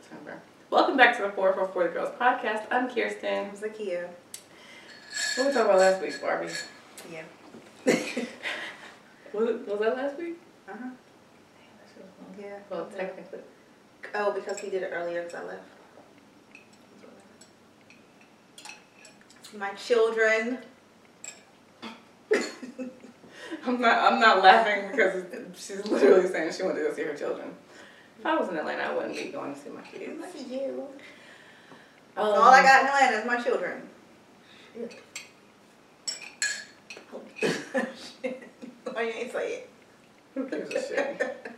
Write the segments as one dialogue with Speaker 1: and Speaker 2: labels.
Speaker 1: September. Welcome back to the Four Four Four the Girls podcast. I'm Kirstin.
Speaker 2: I'm Zakia.
Speaker 1: What we talked about last week, Barbie?
Speaker 2: Yeah.
Speaker 1: Was was that last week?
Speaker 2: Uh-huh. Yeah.
Speaker 1: Well, technically.
Speaker 2: Oh, because he did it earlier because I left. My children.
Speaker 1: I'm not. I'm not laughing because she's literally saying she wanted to go see her children. If I was in Atlanta, I wouldn't be going to see my kids.
Speaker 2: Look at you.
Speaker 1: Um,
Speaker 2: All I got in Atlanta is my children. Shit. Shit. Why you ain't say it?
Speaker 1: Who gives a shit?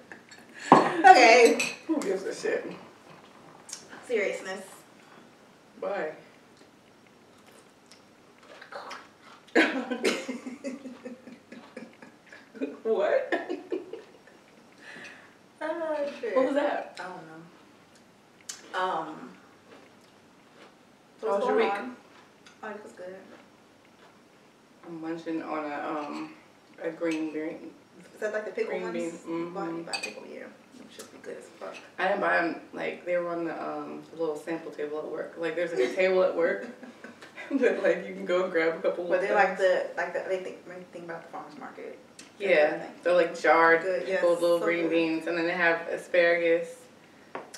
Speaker 2: Okay.
Speaker 1: Who gives a shit?
Speaker 2: Seriousness.
Speaker 1: Why? what?
Speaker 2: Oh, shit.
Speaker 1: What was that?
Speaker 2: I don't know. Um.
Speaker 1: How was your
Speaker 2: going
Speaker 1: week?
Speaker 2: on? Oh, it was good.
Speaker 1: I'm munching on a um a green bean.
Speaker 2: Is that like the pickle
Speaker 1: Green
Speaker 2: ones?
Speaker 1: beans.
Speaker 2: Why you buy pickle? Yeah. Them should be good as fuck.
Speaker 1: I didn't buy them like they were on the um little sample table at work. Like there's like a table at work that like you can go and grab a couple.
Speaker 2: But they're like the like the they think make think about the farmers market.
Speaker 1: Yeah, they're like jarred
Speaker 2: Good, yes,
Speaker 1: little
Speaker 2: so
Speaker 1: green
Speaker 2: good.
Speaker 1: beans, and then they have asparagus.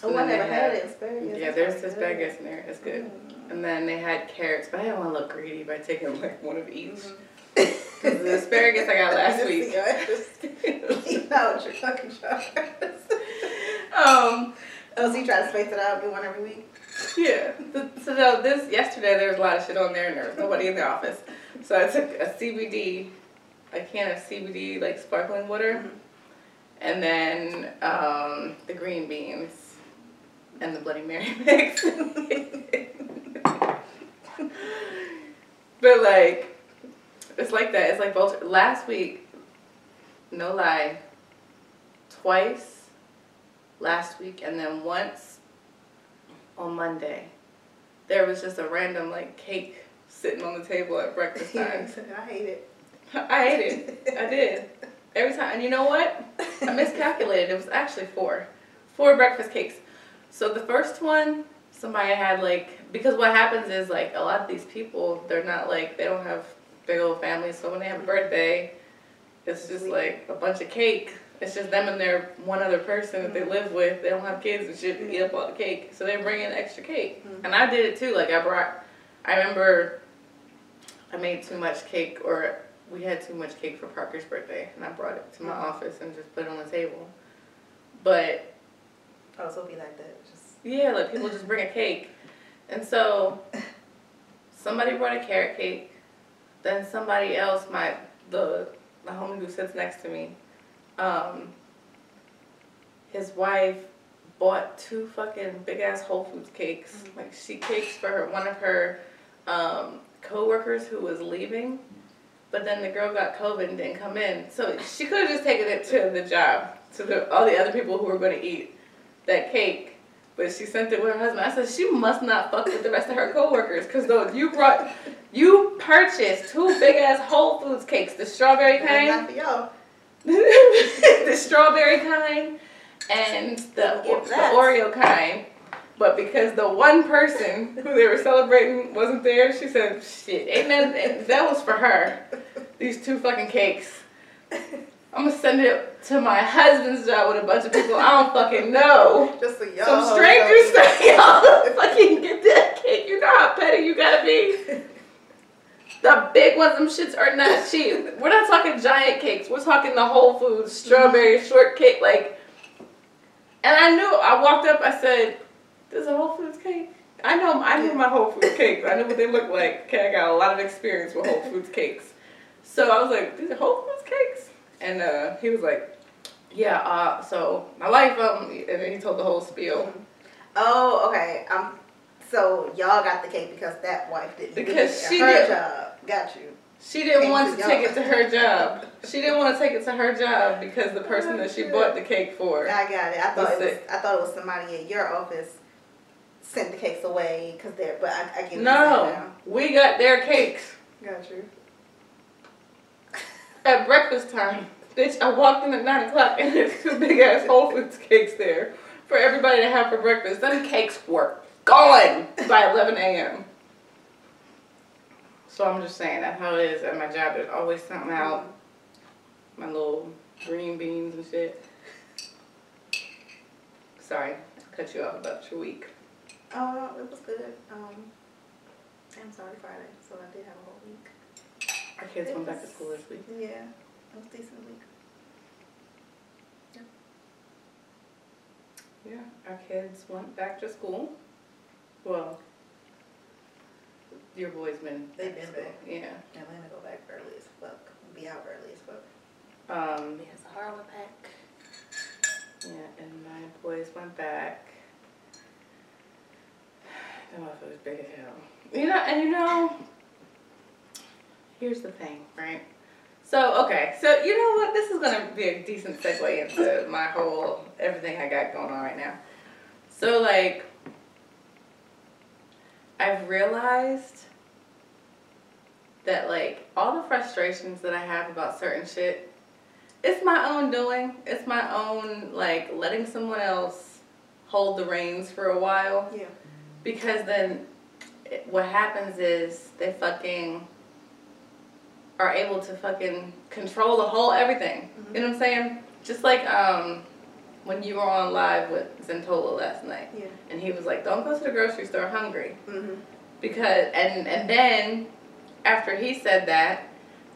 Speaker 2: Oh, I never had
Speaker 1: had-.
Speaker 2: Asparagus.
Speaker 1: Yeah, there's
Speaker 2: good.
Speaker 1: asparagus in there. It's good.
Speaker 2: Mm.
Speaker 1: And then they had carrots, but I didn't want to look greedy by taking like one of each.
Speaker 2: Mhm.
Speaker 1: Because the asparagus I got last week.
Speaker 2: you know, just- You know what you're fucking trying.
Speaker 1: um,
Speaker 2: Oh, so you try to space it out, do one every week?
Speaker 1: yeah. So no, this yesterday there was a lot of shit on there, and there was nobody in the office. So I took a CBD, a can of CBD like sparkling water,
Speaker 2: Mhm.
Speaker 1: and then um, the green beans, and the Bloody Mary mix. but like, it's like that. It's like both. Last week, no lie, twice last week, and then once on Monday. There was just a random like cake sitting on the table at breakfast time.
Speaker 2: I hate it.
Speaker 1: I ate it. I did. Every time. And you know what? I miscalculated. It was actually four. Four breakfast cakes. So the first one, somebody had like, because what happens is like a lot of these people, they're not like, they don't have big old families. So when they have a birthday, it's just like a bunch of cake. It's just them and their one other person that they live with. They don't have kids and shit to eat up all the cake. So they bring in extra cake.
Speaker 2: Mhm.
Speaker 1: And I did it too. Like I brought, I remember I made too much cake or we had too much cake for Parker's birthday and I brought it to my
Speaker 2: Mhm.
Speaker 1: office and just put it on the table. But
Speaker 2: so it'll be like that. Just
Speaker 1: yeah, like people just bring a cake. And so somebody brought a carrot cake. Then somebody else, my the the homie who sits next to me, um, his wife bought two fucking big ass Whole Foods cakes.
Speaker 2: Mhm.
Speaker 1: Like she cakes for her one of her um, coworkers who was leaving. But then the girl got COVID and didn't come in. So she could have just taken it to the job, to the, all the other people who were going to eat that cake. But she sent it with her husband. I said, she must not fuck with the rest of her coworkers. Because though you brought, you purchased two big ass Whole Foods cakes, the strawberry kind,
Speaker 2: not for y'all.
Speaker 1: the strawberry kind, and the, the. Oreo kind. But because the one person who they were celebrating wasn't there, she said, shit, ain't that, that was for her. These two fucking cakes. I'm gonna send it to my husband's job with a bunch of people I don't fucking know.
Speaker 2: Just so y'all.
Speaker 1: Some strangers say, y'all fucking get that cake. You know how petty you gotta be. The big ones, them shits are not cheap. We're not talking giant cakes. We're talking the Whole Foods strawberry mm-hmm. shortcake. Like, and I knew. I walked up. I said, "There's a Whole Foods cake." I know. I knew my Whole Foods cakes. I knew what they looked like. Okay, I got a lot of experience with Whole Foods cakes. So I was like, "These are Whole Foods cakes," and uh, he was like, "Yeah." Uh, so my life, um, and then he told the whole spiel.
Speaker 2: Oh, okay. Um, so y'all got the cake because that wife didn't.
Speaker 1: Because
Speaker 2: it
Speaker 1: she
Speaker 2: her
Speaker 1: did-
Speaker 2: job. Got you.
Speaker 1: She didn't want
Speaker 2: to y'all.
Speaker 1: take it to her job. She didn't want to take it to her job because the person that she bought the cake for.
Speaker 2: I got it. I thought it was.
Speaker 1: Listen.
Speaker 2: I thought it was somebody at your office sent the cakes away because they're. But I, I get what you're saying
Speaker 1: No, we got their cakes.
Speaker 2: Got you.
Speaker 1: at breakfast time. Bitch, I walked in at 9 o'clock and there's two big ass Whole Foods cakes there for everybody to have for breakfast. Them cakes were gone by 11 a.m. So I'm just saying, that's how it is at my job. There's always something out. My little green beans and shit. Sorry, I cut you off about your week.
Speaker 2: Oh, it was good. Um, I'm sorry Friday, so I did have a whole week.
Speaker 1: Our kids went back to school this week.
Speaker 2: Yeah, it was a decent week.
Speaker 1: Yeah, our kids went back to school. Well, your boys been.
Speaker 2: They've
Speaker 1: back to
Speaker 2: been
Speaker 1: school.
Speaker 2: back.
Speaker 1: Yeah.
Speaker 2: Atlanta go back early as fuck. Be out early as fuck.
Speaker 1: Um,
Speaker 2: Because of Harlem pack.
Speaker 1: yeah, and my boys went back. That motherfucker's big as hell. You know, and you know, here's the thing, right? So, okay, so you know what? This is gonna be a decent segue into my whole everything I got going on right now. So, like, I've realized that, like, all the frustrations that I have about certain shit, it's my own doing. It's my own, like, letting someone else hold the reins for a while
Speaker 2: Yeah.
Speaker 1: Because then it, what happens is they fucking are able to fucking control the whole everything. You know what I'm saying? Just like um when you were on live with Zentola last night,
Speaker 2: Yeah.
Speaker 1: and he was like, "Don't go to the grocery store hungry,"
Speaker 2: Mm-hmm.
Speaker 1: because and and then after he said that,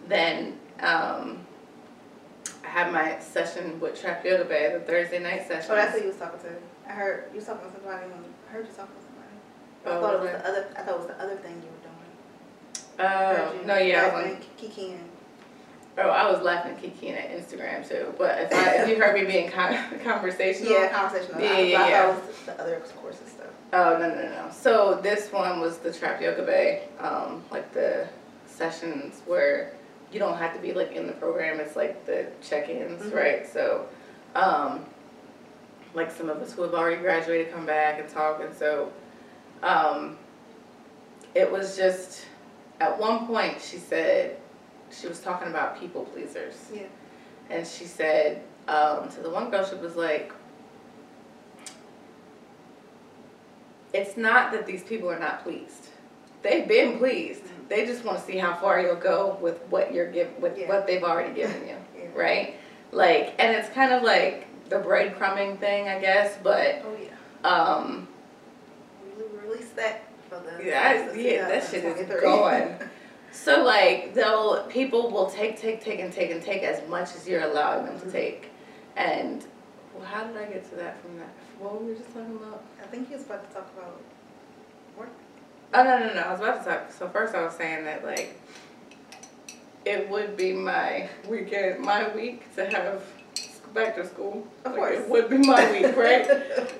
Speaker 1: then um I had my session with Trap Yoga Bae, the Thursday night session.
Speaker 2: Oh, that's who you was talking to. I heard you was talking to somebody. I heard you talking to. I thought it was the other. I thought it was the other thing you were doing.
Speaker 1: Oh
Speaker 2: you
Speaker 1: no, yeah, I was on
Speaker 2: laughing, Kiki
Speaker 1: Oh, I was laughing at Kiki at Instagram too. But if, I, if you heard me being con- conversational,
Speaker 2: yeah, conversation.
Speaker 1: Yeah,
Speaker 2: I,
Speaker 1: yeah, yeah.
Speaker 2: thought it was the other courses stuff.
Speaker 1: Oh no no no no. So this one was the Trap Yoga Bae, um, like the sessions where you don't have to be like in the program. It's like the check-ins,
Speaker 2: Mhm.
Speaker 1: right? So, um, like some of us who have already graduated come back and talk, and so, um, it was just at one point she said she was talking about people pleasers.
Speaker 2: Yeah.
Speaker 1: And she said um, to the one girl, she was like, it's not that these people are not pleased. They've been pleased.
Speaker 2: Mhm.
Speaker 1: They just want to see how far you'll go with what you're give with
Speaker 2: Yeah.
Speaker 1: what they've already given you,
Speaker 2: Yeah.
Speaker 1: right? Like, and it's kind of like the breadcrumbing thing, I guess. But
Speaker 2: Oh yeah.
Speaker 1: um,
Speaker 2: We released that for the.
Speaker 1: yeah,
Speaker 2: the
Speaker 1: yeah, that shit is
Speaker 2: 2023.
Speaker 1: gone. So like they'll people will take take take and take and take as much as you're allowing them to mm-hmm. take, and well, how did I get to that from that? What were we just talking about?
Speaker 2: I think he was about to talk about work.
Speaker 1: Oh no no no! I was about to talk. So first I was saying that like it would be my weekend, my week to have s- back to school.
Speaker 2: Of
Speaker 1: Like,
Speaker 2: course.
Speaker 1: it would be my week, right?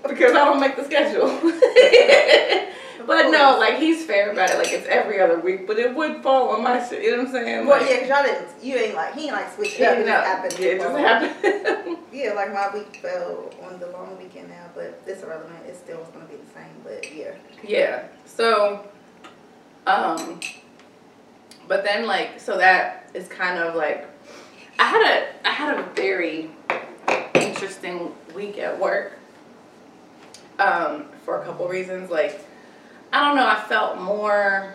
Speaker 1: because I don't make the schedule. but no, like he's fair about it. Like it's every other week, but it would fall on my shit. You know what I'm saying?
Speaker 2: Well,
Speaker 1: Like,
Speaker 2: yeah, cause y'all didn't. You ain't like he ain't like switched up. It just happened.
Speaker 1: yeah, it just happened.
Speaker 2: Yeah, like my week fell on the long weekend now, but it's irrelevant. It still was gonna be the same. But yeah.
Speaker 1: yeah. So, um, but then like, so that is kind of like, I had a, I had a very interesting week at work. Um, for a couple reasons, like, I don't know, I felt more.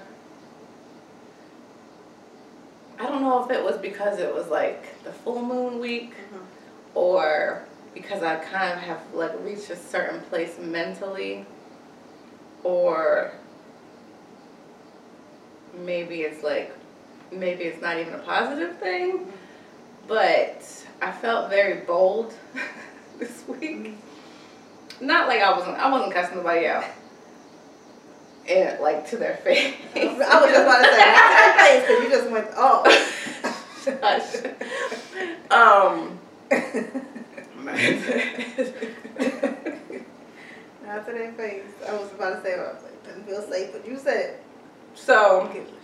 Speaker 1: I don't know if it was because it was like the full moon week or because I kind of have like reached a certain place mentally, or maybe it's like maybe it's not even a positive thing, but I felt very bold this week. Not like I wasn't I wasn't cussing nobody out. And like to their face.
Speaker 2: I was just about to say not to your face because you just went oh.
Speaker 1: Um
Speaker 2: Not to their face. I was about to say I was like doesn't feel safe, but you said it.
Speaker 1: so
Speaker 2: Give a shit.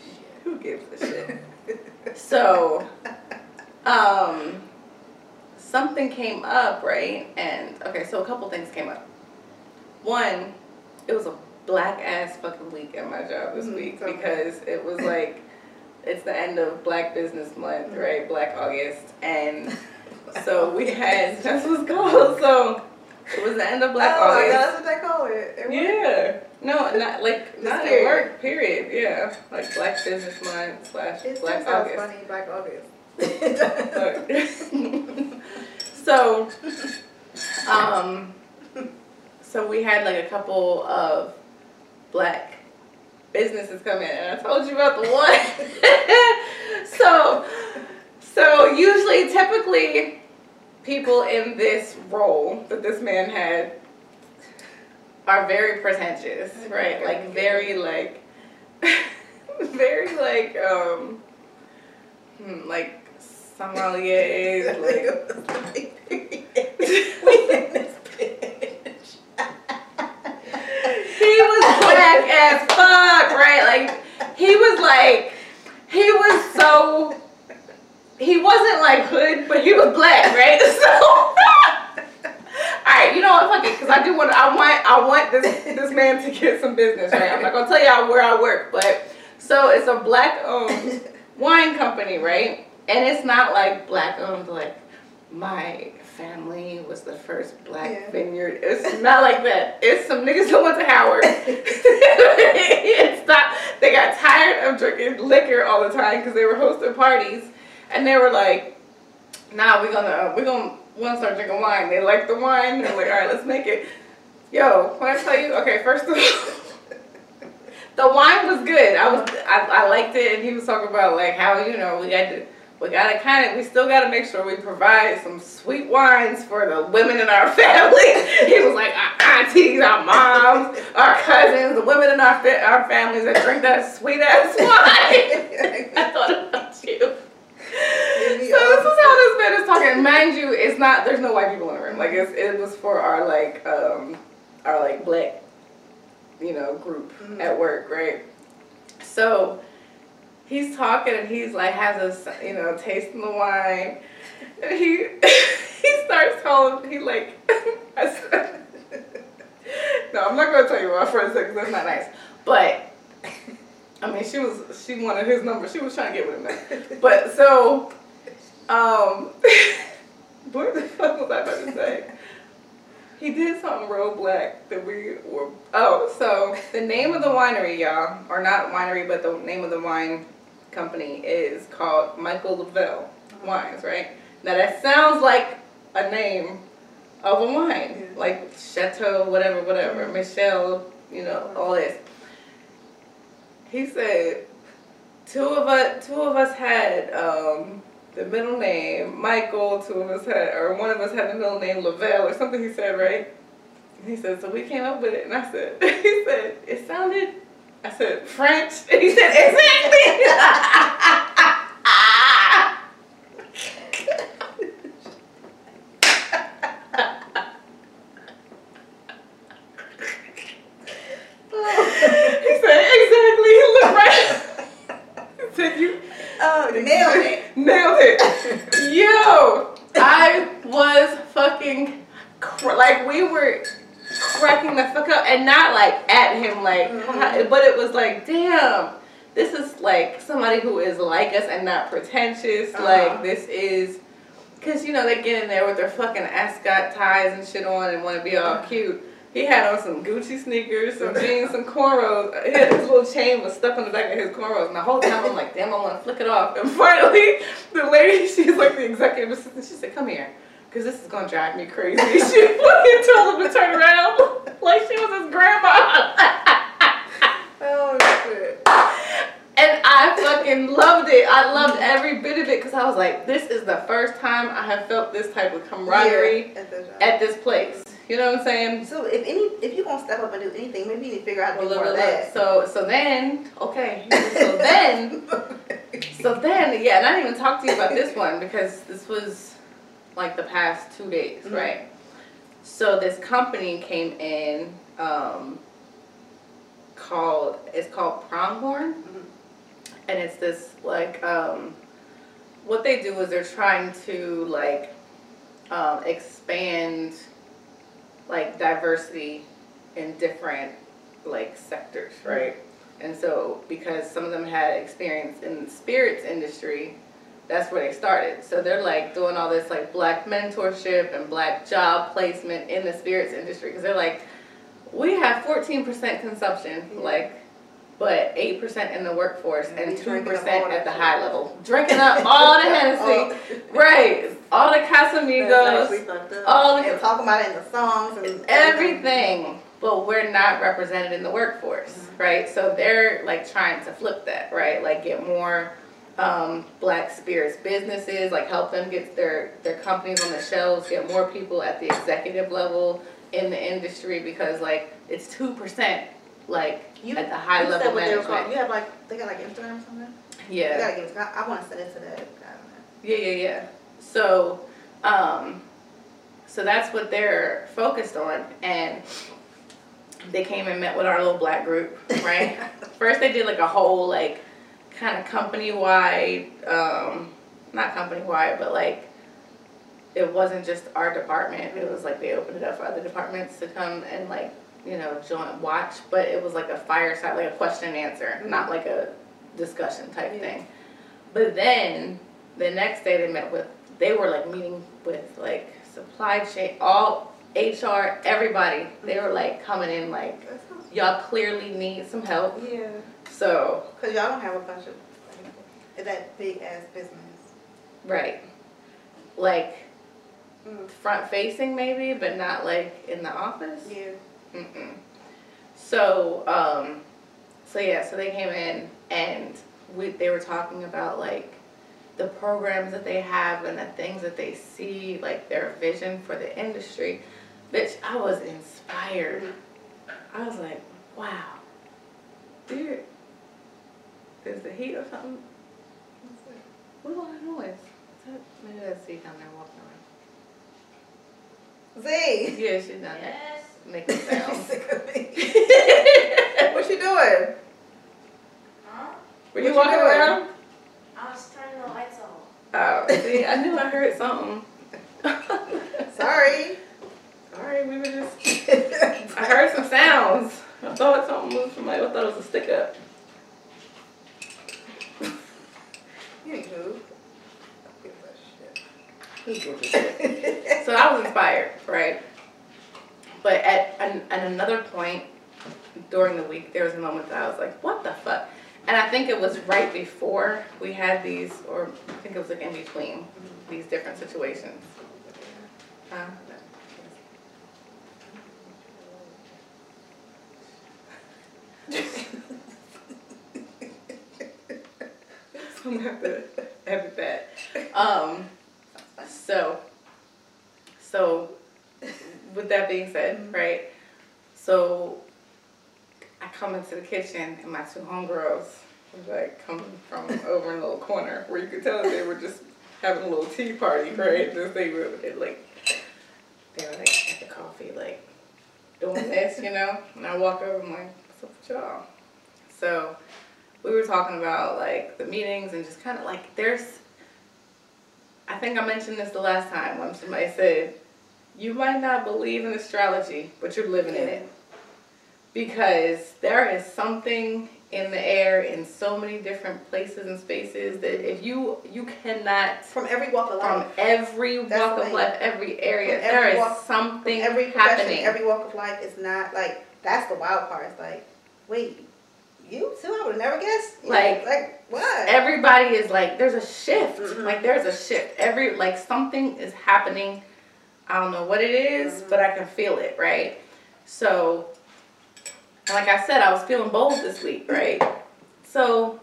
Speaker 1: Who gives a shit? so, um, something came up, right? And okay, so a couple things came up. One, it was a black ass fucking week at my job this
Speaker 2: Mhm,
Speaker 1: week because it was like it's the end of Black Business Month,
Speaker 2: Mhm.
Speaker 1: right? Black August, and so we had that's what's called. So it was the end of Black
Speaker 2: oh
Speaker 1: August.
Speaker 2: that's what they call it. It.
Speaker 1: Yeah. No, not like not at work. Period. Yeah, like Black Business Month slash
Speaker 2: It
Speaker 1: Black August.
Speaker 2: funny, Black August.
Speaker 1: so, um, so we had like a couple of black businesses come in, and I told you about the one. so, so usually, typically, people in this role that this man had are very pretentious, right? Like very like, very like um, hmm, like sommeliers, like. he was black as fuck, right? Like he was like he was so he wasn't like hood, but he was black, right? So Alright, you know what, fuck it, because I do want I want I want this this man to get some business, right? I'm not gonna tell y'all where I work, but so it's a black owned wine company, right? And it's not like black owned like my family was the first black
Speaker 2: Yeah.
Speaker 1: vineyard. It's not like that. It's some niggas that went to Howard. it's not. They got tired of drinking liquor all the time because they were hosting parties, and they were like, "Nah, we're gonna we're gonna we're gonna start drinking wine." They like the wine. They're like, "All right, let's make it." Yo, when I tell you, okay, first of all. The wine was good. I was I, I liked it, and he was talking about like how you know we had to we gotta kind of we still gotta make sure we provide some sweet wines for the women in our family. he was like our aunties, our moms, our cousins, the women in our fa- our families that drink that sweet ass wine. I thought about you. So this is how this man is talking. Mind you, it's not. There's no white people in the room. Like it's, it was for our like um our like black, you know, group
Speaker 2: Mhm.
Speaker 1: at work, right? So he's talking and he's like has a you know, tasting the wine, and he he starts calling. He like said, no, I'm not gonna tell you my friend said because that's not nice. But I mean, she was she wanted his number. She was trying to get with him. But so, um, what the fuck was I about to say? He did something real black that we were. Oh, so the name of the winery, y'all, or not winery, but the name of the wine company is called Michael Lavelle Wines, right? Now that sounds like a name of a wine,
Speaker 2: Yeah.
Speaker 1: like Chateau, whatever, whatever, Michelle, you know, all this. He said two of us, two of us had um, the middle name Michael. Two of us had, or one of us had the middle name Lavelle, or something. He said, right? He said, so we came up with it, and I said, he said, it sounded. I said French, and he said exactly. he said exactly. He looked right. He said you
Speaker 2: oh, nailed it.
Speaker 1: Nailed it. Yo, I was fucking cr- like we were cracking the fuck up, and not like at him, like,
Speaker 2: Mhm.
Speaker 1: but it was like, damn, this is like somebody who is like us and not pretentious.
Speaker 2: Uh-huh.
Speaker 1: Like this is, cause you know they get in there with their fucking ascot ties and shit on and want to be all cute. He had on some Gucci sneakers, some jeans, some cornrows. He had his little chain was stuck on the back of his cornrows. And the whole time I'm like, damn, I want to flick it off. And finally, the lady, she's like the executive assistant. She said, come here, because this is going to drive me crazy. She fucking told him to turn around like she was his grandma.
Speaker 2: Oh shit.
Speaker 1: And I fucking loved it. I loved every bit of it because I was like, this is the first time I have felt this type of camaraderie
Speaker 2: Yeah, at
Speaker 1: at this place. You know what I'm saying?
Speaker 2: So if any, if you gonna step up and do anything, maybe you need to figure out how to
Speaker 1: Well,
Speaker 2: do more of that.
Speaker 1: So so then okay. So then so then yeah, and I didn't even talk to you about this one because this was like the past two days,
Speaker 2: Mhm.
Speaker 1: right? So this company came in um, called it's called Pronghorn,
Speaker 2: Mhm.
Speaker 1: and it's this like um, what they do is they're trying to like um, expand like diversity in different like sectors, right? And so because some of them had experience in the spirits industry, that's where they started. So they're like doing all this like black mentorship and black job placement in the spirits industry because they're like, we have 14% consumption,
Speaker 2: Yeah.
Speaker 1: like, but 8% in the workforce
Speaker 2: And
Speaker 1: and 2% at the high level. Drinking up all the Hennessy. Right. All the Casamigos,
Speaker 2: actually fucked up.
Speaker 1: all the
Speaker 2: and talking about it in the songs and
Speaker 1: everything. But we're not represented in the workforce,
Speaker 2: Mm-hmm.
Speaker 1: right? So they're like trying to flip that, right? Like get more um, black spirits businesses, like help them get their their companies on the shelves, get more people at the executive level in the industry because like it's two percent like
Speaker 2: You,
Speaker 1: at the high
Speaker 2: you
Speaker 1: level
Speaker 2: said what they were
Speaker 1: management.
Speaker 2: called. You have like they got like Instagram or something.
Speaker 1: Yeah.
Speaker 2: gotta give. I, I want to send it to that. guy.
Speaker 1: Yeah, yeah, yeah. So, um, so that's what they're focused on, and they came and met with our little black group, right? First, they did like a whole like kind of company wide, um, not company wide, but like it wasn't just our department. It was like they opened it up for other departments to come and like you know join watch, but it was like a fireside, like a question and answer, not like a discussion type
Speaker 2: Yeah.
Speaker 1: thing. But then the next day they met with they were like meeting with like supply chain, all HR, everybody. They were like coming in like y'all clearly need some help.
Speaker 2: Yeah,
Speaker 1: So
Speaker 2: because y'all don't have a bunch of like, that big ass business.
Speaker 1: right, like
Speaker 2: Mm.
Speaker 1: front facing maybe, but not like in the office.
Speaker 2: Yeah.
Speaker 1: Mm-mm. So, um, so yeah, so they came in and we, they were talking about like the programs that they have and the things that they see, like their vision for the industry. Bitch, I was inspired. I was like, wow, dude, is the heat or something? What was that noise? Is that, maybe that's Z down there walking around.
Speaker 2: Z.
Speaker 1: Yeah, she's down there
Speaker 3: Yes.
Speaker 1: making sounds.
Speaker 2: Sick of me. what you doing?
Speaker 3: Huh?
Speaker 1: Were you
Speaker 2: you
Speaker 1: walking
Speaker 2: doing?
Speaker 1: around?
Speaker 3: I was turning the lights off.
Speaker 1: Oh, see, I knew I heard something.
Speaker 2: Sorry.
Speaker 1: Sorry, we were just. I heard some sounds. I thought something moved from my. I thought it was a stick up.
Speaker 2: Anywho.
Speaker 1: So I was inspired, right? But at an, at another point during the week, there was a moment that I was like, "What the fuck?" And I think it was right before we had these, or I think it was like in between these different situations. Huh? I'm gonna have to edit that. Um, so, so, with that being said, right? So, I come into the kitchen and my two homegirls was like coming from over in a little corner where you could tell they were just having a little tea party, right? Just they were it, like, they were like at the coffee, like doing this, you know. And I walk over, I'm like, what's up with y'all? So we were talking about like the meetings and just kind of like there's I think I mentioned this the last time when somebody said you might not believe in astrology, but you're living in it. Because there is something in the air in so many different places and spaces that if you you cannot
Speaker 2: From every walk of life
Speaker 1: from
Speaker 2: every
Speaker 1: walk of life, every area,
Speaker 2: From
Speaker 1: there
Speaker 2: every
Speaker 1: is
Speaker 2: walk-
Speaker 1: something
Speaker 2: every
Speaker 1: happening.
Speaker 2: every walk of life is not like that's the wild part. It's like, wait, you too? I would have never guessed. You know,
Speaker 1: Like,
Speaker 2: like what?
Speaker 1: everybody is like there's a shift
Speaker 2: Mhm.
Speaker 1: like there's a shift every like something is happening i don't know what it is,
Speaker 2: Mhm.
Speaker 1: but i can feel it right so like i said i was feeling bold this week right so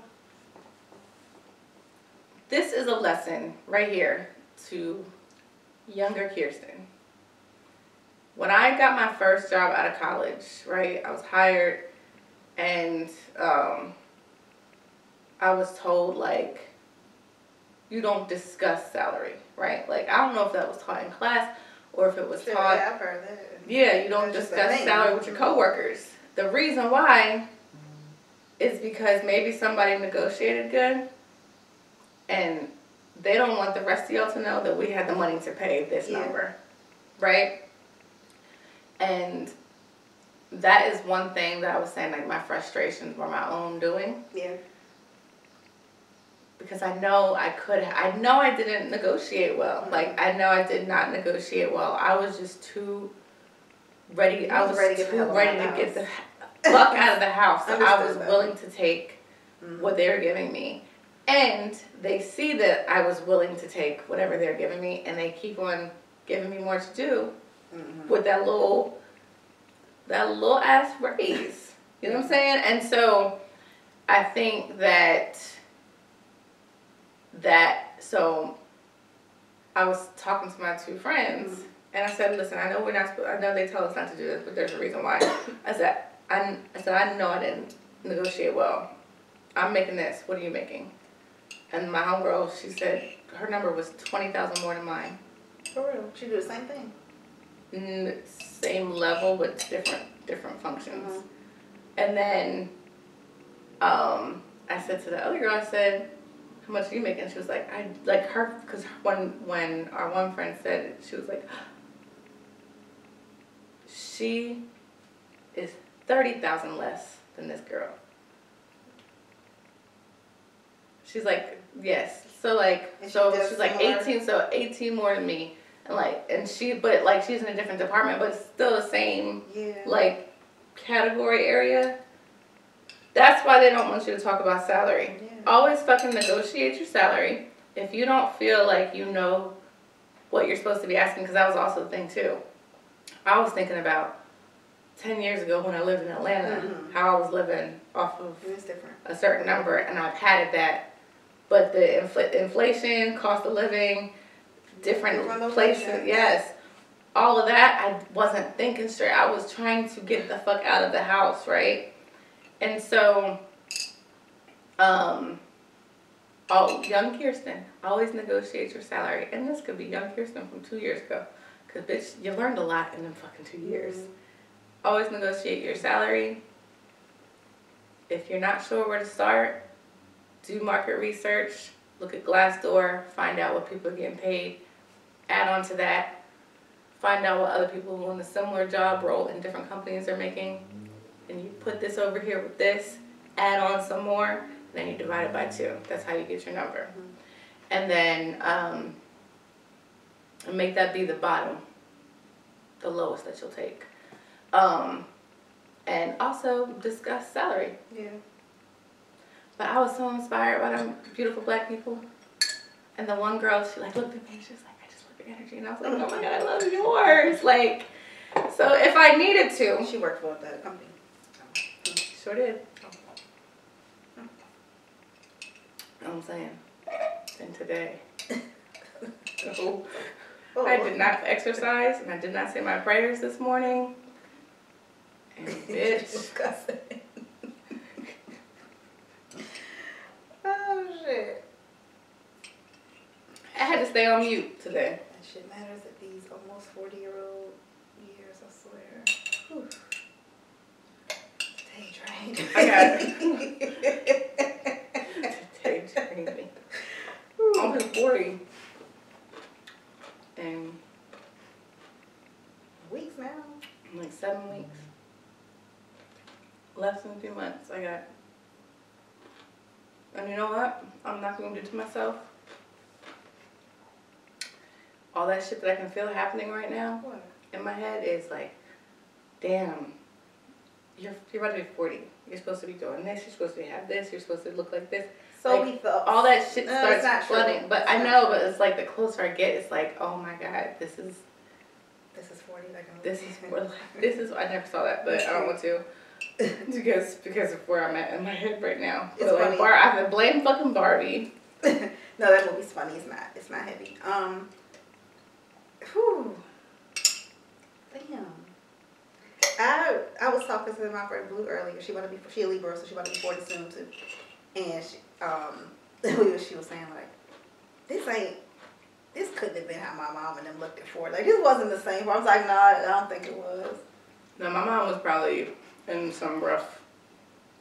Speaker 1: this is a lesson right here to younger kirstin when i got my first job out of college right i was hired and um I was told like you don't discuss salary, right? Like I don't know if that was taught in class or if it was
Speaker 2: Sure,
Speaker 1: taught.
Speaker 2: yeah, I've heard that.
Speaker 1: Yeah, you don't
Speaker 2: That's
Speaker 1: discuss salary with your coworkers. The reason why is because maybe somebody negotiated good and they don't want the rest of y'all to know that we had the money to pay this
Speaker 2: Yeah.
Speaker 1: number. Right? And that is one thing that I was saying, like my frustrations were my own doing.
Speaker 2: Yeah.
Speaker 1: because I know I could. I know I didn't negotiate well.
Speaker 2: Mhm.
Speaker 1: Like I know I did not negotiate well. I was just too ready. I
Speaker 2: was ready to get the
Speaker 1: too ready to get the fuck out of the house. So I was
Speaker 2: that.
Speaker 1: willing to take
Speaker 2: Mhm.
Speaker 1: what they were giving me, and they see that I was willing to take whatever they're giving me, and they keep on giving me more to do
Speaker 2: Mhm.
Speaker 1: with that little that little ass raise. You know what I'm saying? And so I think that that so I was talking to my two friends and I said, listen, I know we're not I know they tell us not to do this, but there's a reason why. I said I, I said I know I didn't negotiate well. I'm making this. What are you making? And my homegirl, she said her number was twenty thousand more than mine.
Speaker 2: For real. She did the same thing.
Speaker 1: Same level but different different functions.
Speaker 2: Mhm.
Speaker 1: And then um, I said to the other girl, I said, "How much are you making?" She was like, "I like her because when when our one friend said it, she was like, she is thirty thousand less than this girl." She's like, "Yes." So like,
Speaker 2: And
Speaker 1: so
Speaker 2: does
Speaker 1: she's like
Speaker 2: similar?
Speaker 1: eighteen, so eighteen more than me, and like, and she, but like, she's in a different department, but still the same
Speaker 2: Yeah.
Speaker 1: like category area. That's why they don't want you to talk about salary.
Speaker 2: Yeah.
Speaker 1: Always fucking negotiate your salary. If you don't feel like you know what you're supposed to be asking, because that was also the thing too. I was thinking about 10 years ago when I lived in Atlanta,
Speaker 2: Mhm.
Speaker 1: how I was living off of a certain number, and I've had that. But the infl- inflation, cost of living, different places, yes. All of that, I wasn't thinking straight. I was trying to get the fuck out of the house, right? And so, um, oh, young Kirstin, always negotiate your salary. And this could be young Kirstin from two years ago. Because, bitch, you learned a lot in them fucking two years.
Speaker 2: Mhm.
Speaker 1: Always negotiate your salary. If you're not sure where to start, do market research, look at Glassdoor, find out what people are getting paid, add on to that, find out what other people who in a similar job role in different companies are making, and you put this over here with this, add on some more, and then you divide it by two. That's how you get your number. And then um, make that be the bottom, the lowest that you'll take. Um, and also discuss salary.
Speaker 2: Yeah.
Speaker 1: But I was so inspired by them beautiful black people. And the one girl, she like looked at me she was like, energy. And I was like, oh my God, I love yours. Like, so if I needed to,
Speaker 2: She worked for the company.
Speaker 1: sure did. You know what I'm saying? And today, so
Speaker 2: Oh.
Speaker 1: I did not exercise and I did not say my prayers this morning. And bitch,
Speaker 2: Disgusting. oh shit.
Speaker 1: I had to stay on mute today.
Speaker 2: Shit matters at these almost 40 year old years, I swear. Whew. Stay trained.
Speaker 1: I got Today trained me. I'm 40. And
Speaker 2: Weeks now.
Speaker 1: like seven weeks. Less than two months. I got. And you know what? I'm not gonna do to myself. All that shit that I can feel happening right now
Speaker 2: What?
Speaker 1: in my head is like, damn, you're you're about to be 40. You're supposed to be doing this. You're supposed to have this. You're supposed to look like this.
Speaker 2: So
Speaker 1: Like,
Speaker 2: we thought.
Speaker 1: All that shit starts flooding. But
Speaker 2: It's
Speaker 1: I know, but it's like the closer I get, it's like, oh my god, this is
Speaker 2: This is 40. Like I'm
Speaker 1: this is where this is. I never saw that, but I don't want to because because of where I'm at in my head right now.
Speaker 2: It's
Speaker 1: But like. Bar, I have to blame fucking Barbie.
Speaker 2: no, that movie's funny. It's not. It's not heavy. Um. Whew. Damn. I I was talking to my friend Blue earlier. She want to be she a Libra, so she want to be forty soon too. And she um was- she was saying like, this ain't. This couldn't have been how my mom and them looked at forty. Like this wasn't the same. I was like, nah, I don't think it was.
Speaker 1: No, my mom was probably in some rough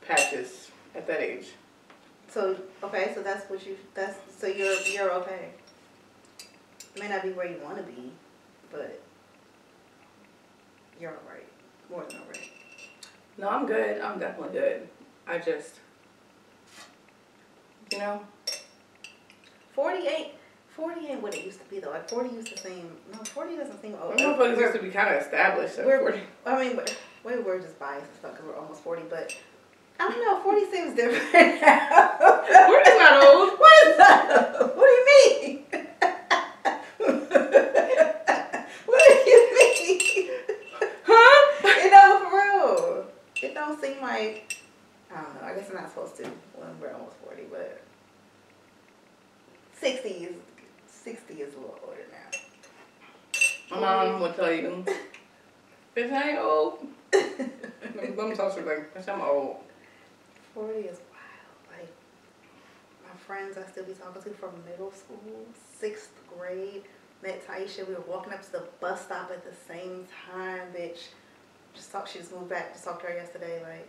Speaker 1: patches at that age.
Speaker 2: So okay, so that's what you that's so you're you're okay. May not be where you want to be, but you're alright. More than alright.
Speaker 1: No, I'm good. I'm definitely good. I just, you know,
Speaker 2: 48, 40 ain't what it used to be though. Like 40 used to seem, no, 40 doesn't seem old.
Speaker 1: some motherfuckers used to be kind of established at
Speaker 2: We're-
Speaker 1: 40.
Speaker 2: I mean, we we're just biased as fuck because we're almost 40, but I don't know, 40 seems different now.
Speaker 1: We're just not old.
Speaker 2: What is that? What do you mean? what do you mean?
Speaker 1: Huh?
Speaker 2: You know, for real. It don't seem like, I don't know, I guess I'm not supposed to when we're almost 40, but 60 is, 60 is a little older now.
Speaker 1: My mom would tell you, bitch, I ain't old. Let me talk to you like, bitch, I'm old.
Speaker 2: 40 is wild. Like, my friends I still be talking to from middle school, sixth grade, met Taisha. We were walking up to the bus stop at the same time, bitch. Just talk, she just moved back. Just talked to her yesterday. Like,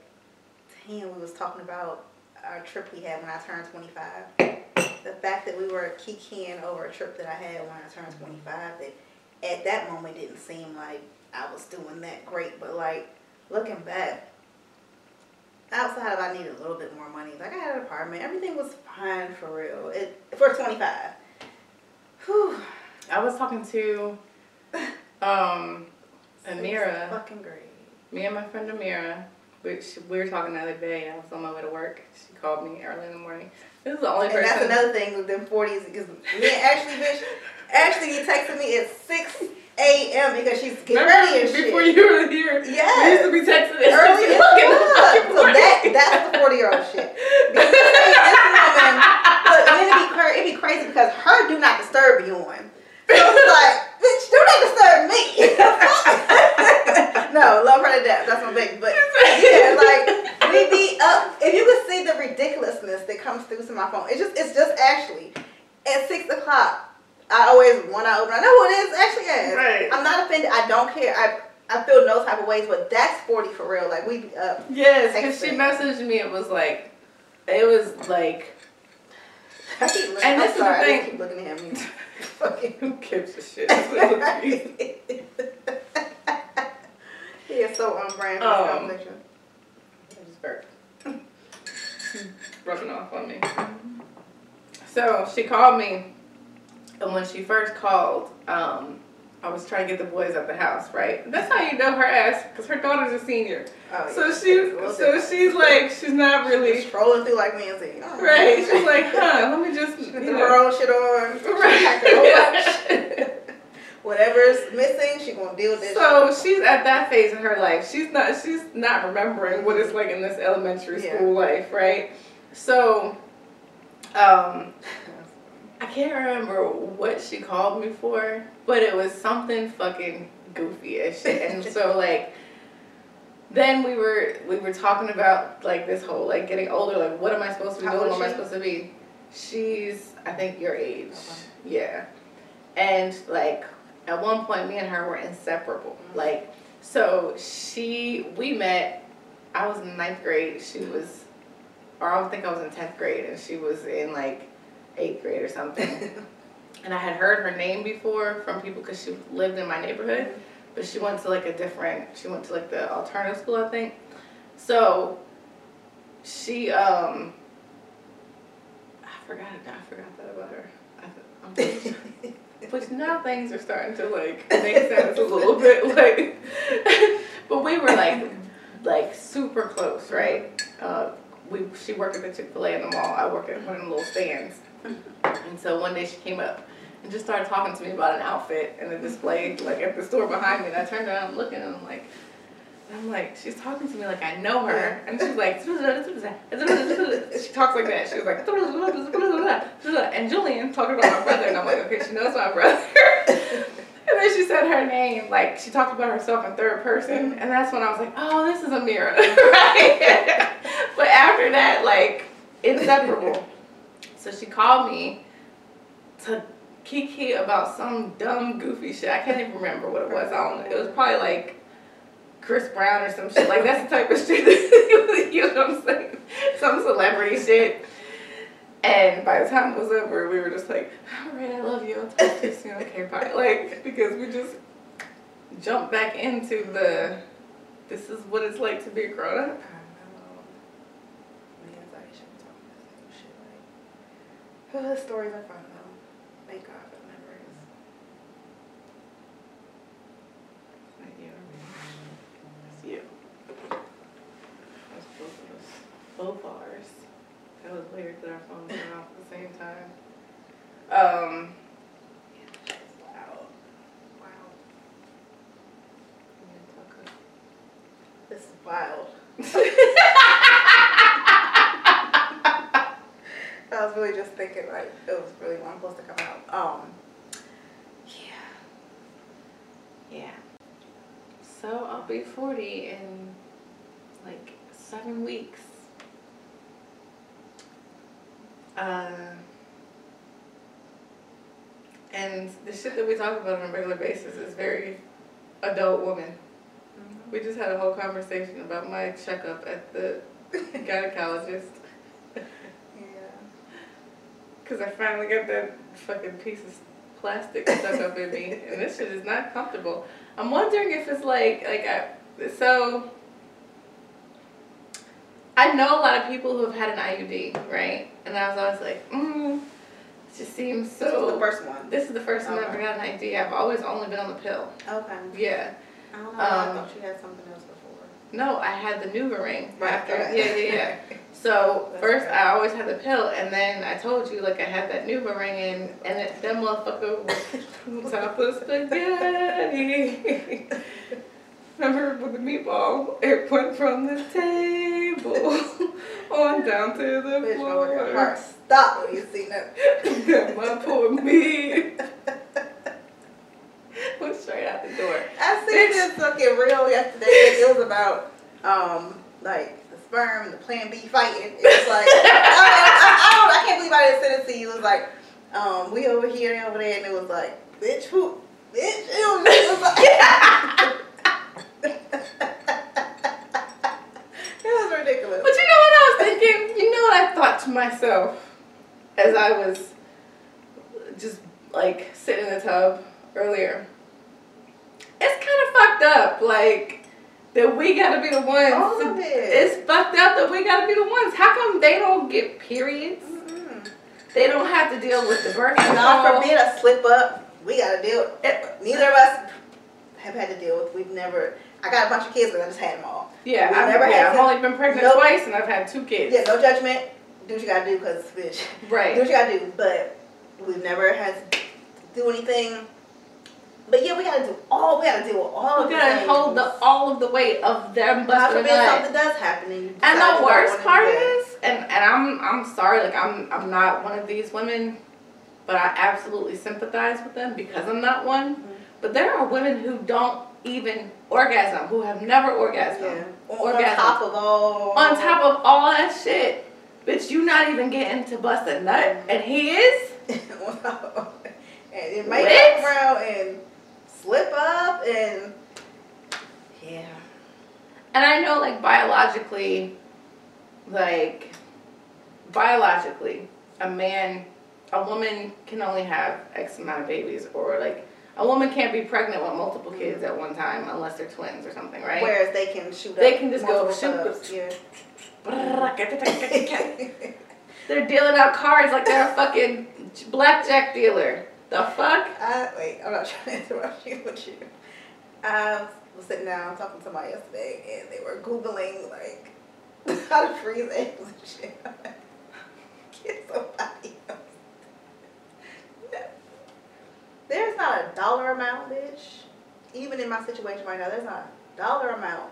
Speaker 2: damn, we was talking about our trip we had when I turned 25. The fact that we were kikiing over a trip that I had when I turned 25, that at that moment didn't seem like I was doing that great. But, like, looking back, outside of I needed a little bit more money. Like I had an apartment, everything was fine for real. It for twenty five. Whew.
Speaker 1: I was talking to um, Amira,
Speaker 2: fucking great.
Speaker 1: me and my friend Amira, which we were talking the other day. I was on my way to work. She called me early in the morning. This is the only
Speaker 2: And
Speaker 1: person.
Speaker 2: that's another thing with them forties because me and Ashley bitch Ashley you texted me at six a.m. because she's getting
Speaker 1: Remember
Speaker 2: ready and
Speaker 1: before
Speaker 2: shit.
Speaker 1: you were here? We used
Speaker 2: Yes.
Speaker 1: to be texting at
Speaker 2: Early
Speaker 1: six
Speaker 2: as
Speaker 1: in the
Speaker 2: fuck. So that that's the forty year old shit. Because this woman, look, and it'd be crazy. It'd be crazy because her do not disturb you on. So it's like, bitch, do not disturb me. no, love her to death. That's my baby. But yeah, like we be up. If you could see the ridiculousness that comes through to my phone, it's just it's just Ashley at six o'clock. I always one eye open. I know who it is. Ashley is.
Speaker 1: Right.
Speaker 2: I'm not offended. I don't care. I I feel no type of ways, but that's forty for real. Like we be up.
Speaker 1: Yes, because she messaged me. It was like, it was like,
Speaker 2: I keep looking.
Speaker 1: And
Speaker 2: I'm
Speaker 1: this is the
Speaker 2: sorry. I
Speaker 1: thing.
Speaker 2: keep looking at me. Fucking.
Speaker 1: who gives a shit? That's what it is.
Speaker 2: he is so on brand for
Speaker 1: Um,
Speaker 2: conversation.
Speaker 1: I just burped. Rubbing off on me. So she called me, and when she first called, um, I was trying to get the boys at the house, right? That's how you know her ass, because her daughter's a senior.
Speaker 2: Oh,
Speaker 1: So
Speaker 2: yeah.
Speaker 1: she,
Speaker 2: It's a little
Speaker 1: so she's like, she's not really
Speaker 2: Just scrolling through like me and saying, oh,
Speaker 1: right. She's like, huh? Let me just,
Speaker 2: She put the
Speaker 1: know.
Speaker 2: roll shit on. Her. Whatever's missing, she gonna deal with it.
Speaker 1: So she's at that phase in her life. She's not she's not remembering what it's like in this elementary
Speaker 2: Yeah.
Speaker 1: school life, right? So um I can't remember what she called me for, but it was something fucking goofy as shit. And so like then we were we were talking about like this whole like getting older, like what am I supposed to be
Speaker 2: How
Speaker 1: doing?
Speaker 2: old
Speaker 1: am I supposed to be? She's I think your age.
Speaker 2: Okay.
Speaker 1: Yeah. And like at one point me and her were inseparable. Mm-hmm. Like so she we met I was in ninth grade, she mm-hmm. was or I think I was in tenth grade and she was in like eighth grade or something. and I had heard her name before from people because she lived in my neighborhood, but she went to like a different. She went to like the alternative school, I think. So she um. I forgot. I forgot that about her. I, but now things are starting to like make sense a little bit. Like, but we were like like super close, right? Uh, we she worked at the Chick Fil A in the mall. I worked at one of the little stands. And so one day she came up and just started talking to me about an outfit in the display, like at the store behind me. And I turned around and looking, and I'm like, I'm like, she's talking to me like I know her, and she's like, she talks like that. She was like, and Julian talking about my brother, and I'm like, okay, she knows my brother. And then she said her name, like she talked about herself in third person, and that's when I was like, oh, this is Amira, right? but after that, like inseparable. So she called me to kiki about some dumb goofy shit. I can't even remember what it was. I don't know. It was probably like Chris Brown or some shit. Like that's the type of shit. You know what I'm saying? Some celebrity shit. And by the time it was over, we were just like, all right, I love you. I'll talk to you soon. Okay, bye. Like, because we just jumped back into the This is what it's like to be a grown up.
Speaker 2: I know. Man, I shouldn't talk about that shit. Oh, the stories are fun though. Thank God for the memories.
Speaker 1: It's you. That's both of us. Both ours. That was weird that our phones went off at the same time. Um. Wow.
Speaker 2: Wow. This is wild. I was really just thinking like it was really one supposed to come out. Um. Yeah.
Speaker 1: Yeah. So I'll be 40 in like seven weeks. Uh, and the shit that we talk about on a regular basis is very adult woman. We just had a whole conversation about my checkup at the gynecologist. Because I finally got that fucking piece of plastic stuck up in me, and this shit is not comfortable. I'm wondering if it's like like I so. I know a lot of people who have had an IUD, right? And I was always like, mm, it just seems so.
Speaker 2: This was the first one.
Speaker 1: This is the first time I've ever
Speaker 2: Okay.
Speaker 1: got an IUD. I've always only been on the pill.
Speaker 2: Okay.
Speaker 1: Yeah.
Speaker 2: I don't know. I
Speaker 1: Um,
Speaker 2: thought you had something else.
Speaker 1: No, I had the NuvaRing
Speaker 2: Right,
Speaker 1: after.
Speaker 2: right.
Speaker 1: Yeah, yeah, yeah. So
Speaker 2: That's
Speaker 1: first,
Speaker 2: right.
Speaker 1: I always had the pill, and then I told you like I had that NuvaRing in, and it, that motherfucker was top of spaghetti. Remember with the meatball? It went from the table on down to the
Speaker 2: Bitch,
Speaker 1: floor.
Speaker 2: heart stop when you see that.
Speaker 1: My poor meat went straight out the door.
Speaker 2: I seen this fucking reel yesterday. It was about um like the sperm and the plan B fighting. It was like I, I, I, don't, I can't believe I didn't send it to you. It was like um we over here and over there, and it was like bitch who bitch it was, it was like it was ridiculous.
Speaker 1: But you know what I was thinking? You know what I thought to myself as I was just like sitting in the tub earlier? It's kind of fucked up, like that we gotta be the ones.
Speaker 2: All of it.
Speaker 1: It's fucked up that we gotta be the ones. How come they don't get periods?
Speaker 2: Mm-mm.
Speaker 1: They don't have to deal with the birth control.
Speaker 2: God
Speaker 1: control.
Speaker 2: forbid a slip up. We gotta deal. Neither of us have had to deal with. We've never. I got a bunch of kids, but I just had them all.
Speaker 1: Yeah, I've,
Speaker 2: never
Speaker 1: yeah,
Speaker 2: had
Speaker 1: I've only been pregnant
Speaker 2: Nope.
Speaker 1: twice and I've had two kids.
Speaker 2: Yeah, no judgment. Do what you gotta do, cause bitch.
Speaker 1: Right.
Speaker 2: Do what you gotta do. But we've never had to do anything. But yeah, we gotta do all. We gotta deal with all of
Speaker 1: We gotta
Speaker 2: things.
Speaker 1: hold the all of the weight of them
Speaker 2: God
Speaker 1: busting a
Speaker 2: forbid something does happen, and you
Speaker 1: And
Speaker 2: decide you
Speaker 1: the worst part is, and, and I'm I'm sorry, like I'm I'm not one of these women, but I absolutely sympathize with them because I'm not one.
Speaker 2: Mhm.
Speaker 1: But there are women who don't even orgasm, who have never orgasmed.
Speaker 2: yeah. On, on
Speaker 1: orgasm.
Speaker 2: top of all.
Speaker 1: On top of all that shit, bitch, you not even getting to bust a nut, and he is.
Speaker 2: And it might come around and slip up and yeah.
Speaker 1: And I know, like biologically, like biologically, a man, a woman can only have X amount of babies, or like a woman can't be pregnant with multiple kids at one time unless they're twins or something, right?
Speaker 2: Whereas they can shoot.
Speaker 1: They can just go shoot
Speaker 2: Yeah.
Speaker 1: They're dealing out cards like they're a fucking blackjack dealer. The fuck?
Speaker 2: I, wait, I'm not trying to interrupt you, but you. Um, I was sitting down talking to somebody yesterday, and they were googling like how to freeze eggs and shit. Get somebody else. No. There's not a dollar amount, bitch. Even in my situation right now, there's not a dollar amount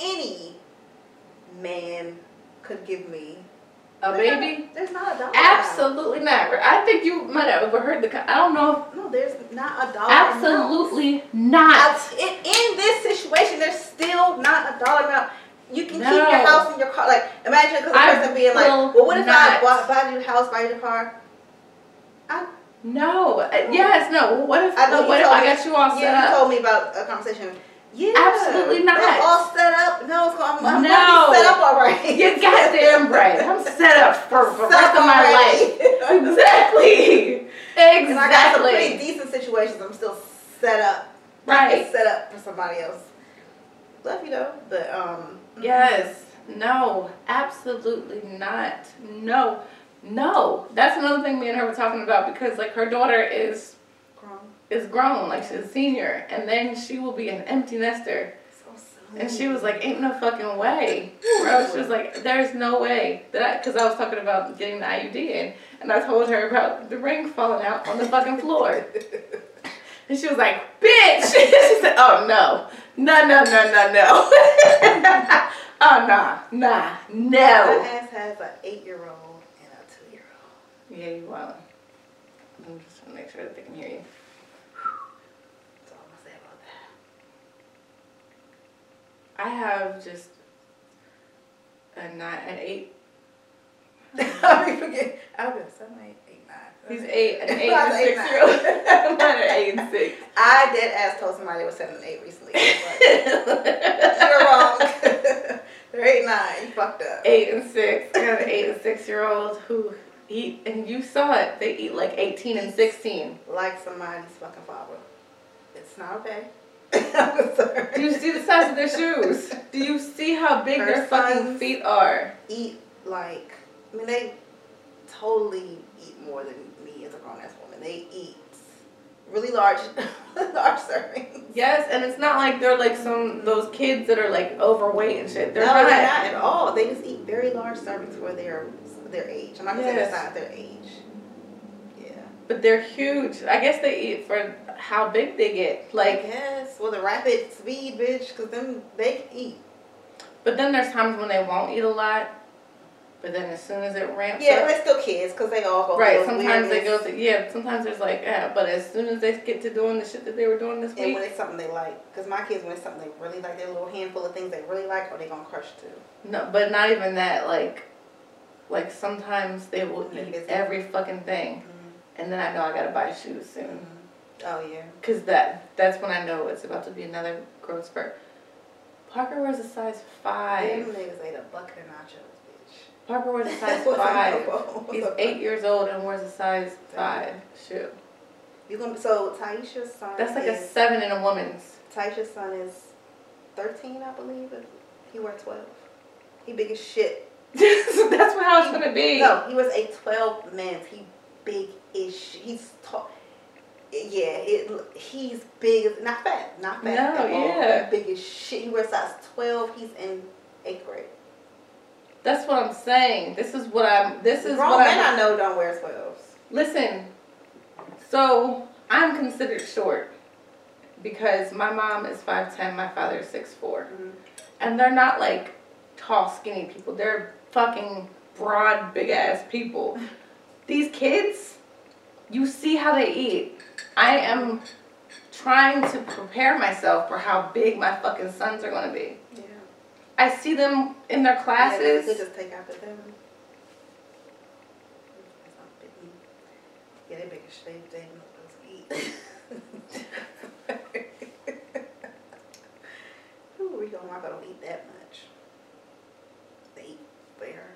Speaker 2: any man could give me.
Speaker 1: A
Speaker 2: There's not-
Speaker 1: baby?
Speaker 2: there's not a dollar. amount.
Speaker 1: Absolutely not. I think you might have overheard the. I don't know.
Speaker 2: No, there's not a dollar. amount.
Speaker 1: Absolutely not.
Speaker 2: Out- In, in this situation, there's still not a dollar amount. You can keep your house and your car. Like, imagine because the
Speaker 1: I
Speaker 2: person being like, well, what if
Speaker 1: not.
Speaker 2: I buy, buy your house, buy your car?
Speaker 1: No. Uh, Yes. No. What if?
Speaker 2: I know
Speaker 1: well,
Speaker 2: you
Speaker 1: what if I got you all set
Speaker 2: yeah, you told me about a conversation. Yeah,
Speaker 1: Absolutely not.
Speaker 2: They're all set up. No, I'm, I'm
Speaker 1: No.
Speaker 2: set up all right.
Speaker 1: You're goddamn right. I'm set up for for the rest of my
Speaker 2: already.
Speaker 1: life. Exactly. Exactly.
Speaker 2: And I got some pretty decent situations. I'm still set up.
Speaker 1: Right.
Speaker 2: Set up for somebody else. Love you though, but um.
Speaker 1: Yes. No. Absolutely not. No. No. That's another thing me and her were talking about because like her daughter is. Is grown, like she's a senior, and then she will be an empty nester.
Speaker 2: So.
Speaker 1: And she was like, "Ain't no fucking way." Bro, she was like, "There's no way that because I was talking about getting the IUD in, and I told her about the ring falling out on the fucking floor, and she was like, "Bitch!" she said, "Oh no, no, no, no, no, no." oh nah, nah,
Speaker 2: My ass has an eight-year-old and a two-year-old.
Speaker 1: Yeah, you won't. I'm just gonna make sure that they can hear you.
Speaker 2: That's all I'm gonna say about
Speaker 1: I have just a nine, an eight.
Speaker 2: I forget. I was gonna seven, eight, eight, nine.
Speaker 1: He's eight, an eight and six
Speaker 2: nine.
Speaker 1: year old. Mine are eight and six.
Speaker 2: I did ask told somebody they was seven and eight recently. I was like, You're wrong. They're eight nine. You fucked up.
Speaker 1: eight and six. I got an eight and six year old who eat, and you saw it. They eat like eighteen and sixteen.
Speaker 2: Like somebody's fucking father. It's not okay.
Speaker 1: Do you see the size of their shoes? Do you see how big
Speaker 2: Her
Speaker 1: their fucking feet are?
Speaker 2: Eat like I mean they totally eat more than me as a grown ass woman. They eat really large large servings.
Speaker 1: Yes, and it's not like they're like some those kids that are like overweight and shit. They're
Speaker 2: no,
Speaker 1: not.
Speaker 2: not at all. They just eat very large servings for their their age. I'm not gonna
Speaker 1: Yes.
Speaker 2: say the size, their age. Yeah.
Speaker 1: But they're huge. I guess they eat for how big they get. Like,
Speaker 2: yes, well the rapid speed, bitch, because them they eat.
Speaker 1: but then there's times when they won't eat a lot. But then as soon as it ramps
Speaker 2: Yeah,
Speaker 1: up,
Speaker 2: they're still kids because they all go.
Speaker 1: right? Sometimes they go
Speaker 2: weirdness.
Speaker 1: to yeah. Sometimes there's like yeah. But as soon as they get to doing the shit that they were doing this
Speaker 2: And
Speaker 1: week,
Speaker 2: when it's something they like, because my kids, when it's something they really like, their little handful of things they really like, or they gonna crush too.
Speaker 1: no. But not even that. Like, like sometimes they will eat every fucking thing, mm-hmm. and then I know I gotta buy shoes soon. Mm-hmm.
Speaker 2: Oh yeah.
Speaker 1: Cause that that's when I know it's about to be another growth spurt. Parker wears a size
Speaker 2: Them
Speaker 1: five.
Speaker 2: niggas ate a bucket of nachos, bitch.
Speaker 1: Parker wears a size five. He's eight years old and wears a size five shoe.
Speaker 2: You gonna so Taisha's son.
Speaker 1: That's like a seven in a woman's.
Speaker 2: Taisha's son is thirteen, I believe. He wears twelve. He big as shit.
Speaker 1: so that's what how it's gonna be.
Speaker 2: No, he was a twelve men's. He big ish. He's tall. Yeah, it, he's big, as not fat, not fat
Speaker 1: No,
Speaker 2: at all.
Speaker 1: yeah.
Speaker 2: Big as shit. He wears size twelve. He's in eighth grade.
Speaker 1: That's what I'm saying. This is what I'm. This is
Speaker 2: Grown
Speaker 1: what
Speaker 2: men
Speaker 1: I'm.
Speaker 2: I know don't wear twelves.
Speaker 1: Listen, so I'm considered short because my mom is 5'10, my father is 6'4.
Speaker 2: Mhm.
Speaker 1: And they're not like tall, skinny people. They're fucking broad, big ass people. These kids, you see how they eat. I am trying to prepare myself for how big my fucking sons are gonna be.
Speaker 2: Yeah.
Speaker 1: I see them in their
Speaker 2: Yeah,
Speaker 1: classes.
Speaker 2: they just take after them. It's not big meat. Yeah, they big as shit. They ain't no supposed to eat. Ooh, we don't want to eat that much. They eat bear.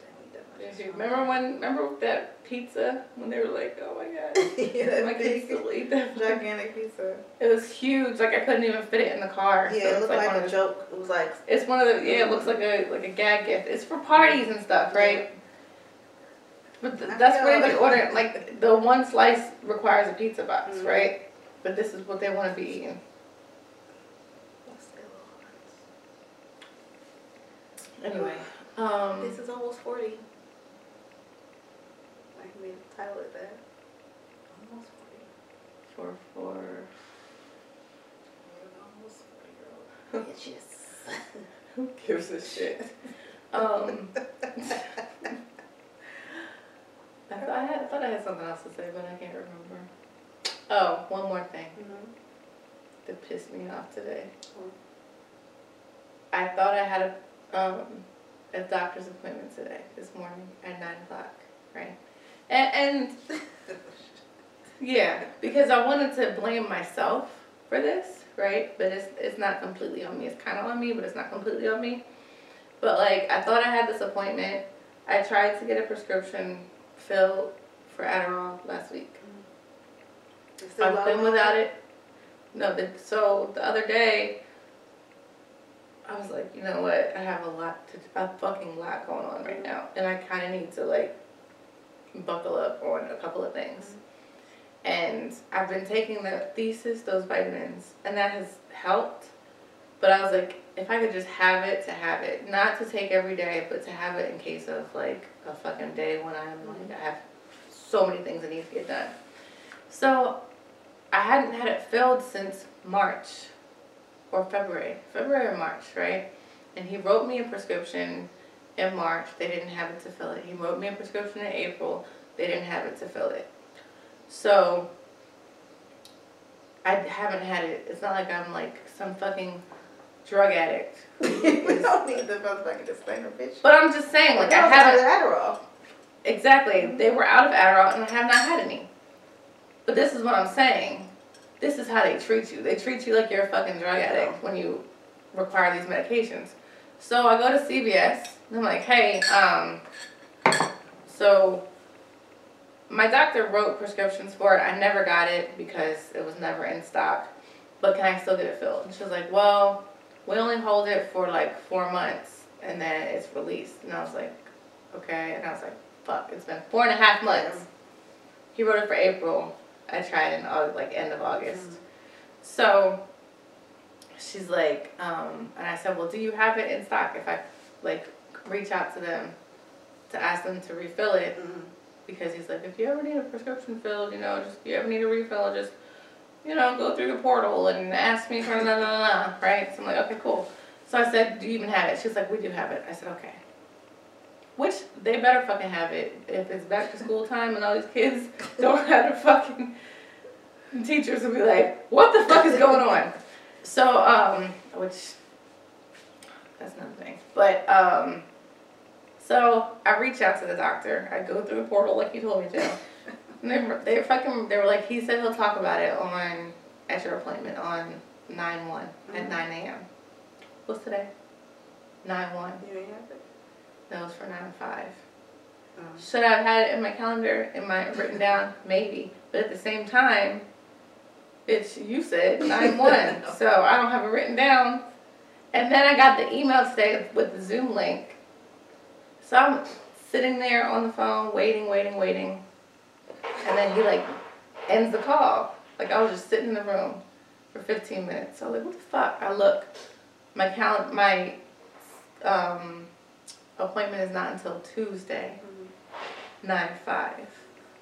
Speaker 2: They don't much.
Speaker 1: Remember when? Remember that pizza when they were like, "Oh my god,
Speaker 2: yeah,
Speaker 1: my kids still eat that."
Speaker 2: gigantic pizza.
Speaker 1: It was huge. Like I couldn't even fit it in the car.
Speaker 2: Yeah,
Speaker 1: so
Speaker 2: it looked
Speaker 1: like
Speaker 2: like, a
Speaker 1: the-
Speaker 2: joke. It was like
Speaker 1: It's one of the yeah. It looks like a like a gag gift. It's for parties and stuff, right? But th- that's where
Speaker 2: feel-
Speaker 1: they order. Like the one slice requires a pizza box,
Speaker 2: Mhm.
Speaker 1: right? But this is what they want to be eating.
Speaker 2: what's their little
Speaker 1: Anyway, um,
Speaker 2: This is almost 40. I be title it that. Almost 40.
Speaker 1: for for
Speaker 2: almost 40 year old. Bitches.
Speaker 1: who gives a shit? Um, I thought I, had, I thought I had something else to say, but I can't remember. Oh, one more thing.
Speaker 2: Mhm.
Speaker 1: that pissed me off today. I thought I had a um, a doctor's appointment today, this morning at nine o'clock, right? And, and yeah, because I wanted to blame myself for this, right? But it's it's not completely on me. It's kind of on me, but it's not completely on me. But like, I thought I had this appointment. I tried to get a prescription filled for Adderall last week.
Speaker 2: Still
Speaker 1: I've been without it. No, the, so the other day, I was like, you know what? I have a lot to, a fucking lot going on right now, and I kind of need to like buckle up on a couple of things. And I've been taking the thesis, those vitamins, and that has helped. But I was like, if I could just have it to have it, not to take every day, but to have it in case of like a fucking day when I'm like I have so many things that need to get done. So I hadn't had it filled since March or February, February or March, right? And he wrote me a prescription in March. They didn't have it to fill it. He wrote me a prescription in April. They didn't have it to fill it. So I haven't had it. It's not like I'm like some fucking drug addict.
Speaker 2: we don't need the motherfucking disclaimer, bitch.
Speaker 1: But I'm just saying, like I haven't
Speaker 2: Adderall.
Speaker 1: exactly. They were out of Adderall, and I have not had any. But this is what I'm saying. This is how they treat you. They treat you like you're a fucking drug addict when you require these medications. So I go to CVS. And I'm like, hey, um, so my doctor wrote prescriptions for it. I never got it because it was never in stock. But can I still get it filled? And she was like, well, we only hold it for like four months and then it's released. And I was like, okay. And I was like, fuck, it's been four and a half months. He wrote it for April. I tried in August, like end of August. So she's like, um, and I said, well, do you have it in stock? If I like reach out to them to ask them to refill it,
Speaker 2: Mhm.
Speaker 1: because he's like, if you ever need a prescription filled, you know, just if you ever need a refill, just you know, go through the portal and ask me for la la, la, right? So I'm like, okay, cool. So I said, do you even have it? She's like, we do have it. I said, okay. Which they better fucking have it if it's back to school time and all these kids don't have the fucking teachers will be like, what the fuck is going on? So, um, which that's another thing. But um, so I reach out to the doctor. I go through the portal like you told me to. And they were, they fucking. They were like, he said he'll talk about it on at your appointment on nine one at
Speaker 2: Mhm.
Speaker 1: nine a.m. What's today? Nine one.
Speaker 2: You ain't have it?
Speaker 1: That was for nine five.
Speaker 2: Um,
Speaker 1: Should I have had it in my calendar, in my written down? Maybe. But at the same time, it's you said nine one, so I don't have it written down. And then I got the email today with the Zoom link. So I'm sitting there on the phone, waiting, waiting, waiting, and then he like ends the call. Like I was just sitting in the room for 15 minutes. So I was like, what the fuck? I look, my cal, my um, appointment is not until Tuesday nine five.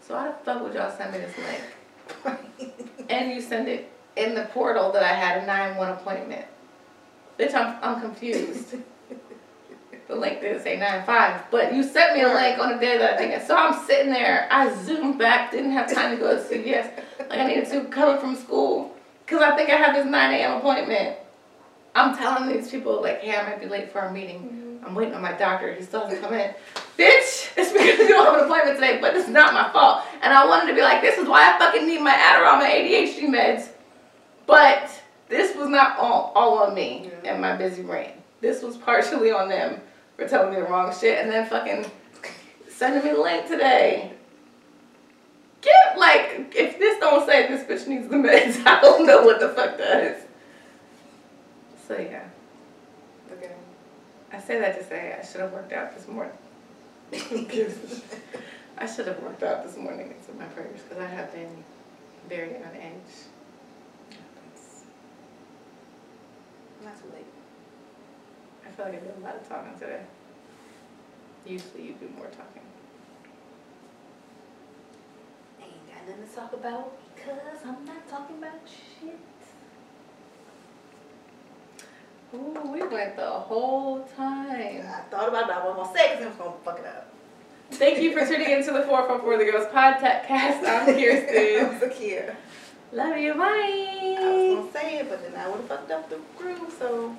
Speaker 1: So how the fuck would y'all send me this link? and you send it in the portal that I had a nine one appointment. Bitch, I'm I'm confused. the link didn't say nine five, but you sent me a link on a day that I think. So I'm sitting there. I zoomed back, didn't have time to go to CVS. Like I needed to cover from school because I think I have this nine a.m. appointment. I'm telling these people like, hey, I might be late for a meeting. Mm-hmm. I'm waiting on my doctor. He still hasn't come in. Bitch, it's because you don't have an appointment today, but it's not my fault. And I wanted to be like, this is why I fucking need my Adderall, my ADHD meds. But this was not all, all on me
Speaker 2: Yeah.
Speaker 1: and my busy brain. This was partially on them for telling me the wrong shit and then fucking sending me the link today. Get like, if this don't say this bitch needs the meds, I don't know what the fuck does. So yeah. I say that to say I should have worked out this morning. I should have worked out this morning said my prayers because I have been very on edge.
Speaker 2: Not too late.
Speaker 1: I feel like I did a lot of talking today. Usually you do more talking.
Speaker 2: Ain't got nothing to talk about because I'm not talking about shit.
Speaker 1: Ooh, we went the whole time.
Speaker 2: I thought about that one more second and was gonna fuck it up.
Speaker 1: Thank you for tuning into the 444 The Girls Podcast. I'm
Speaker 2: I
Speaker 1: Kirstin.
Speaker 2: was a kid.
Speaker 1: Love you. Bye.
Speaker 2: I was gonna say it, but then I would have fucked up the groove, so.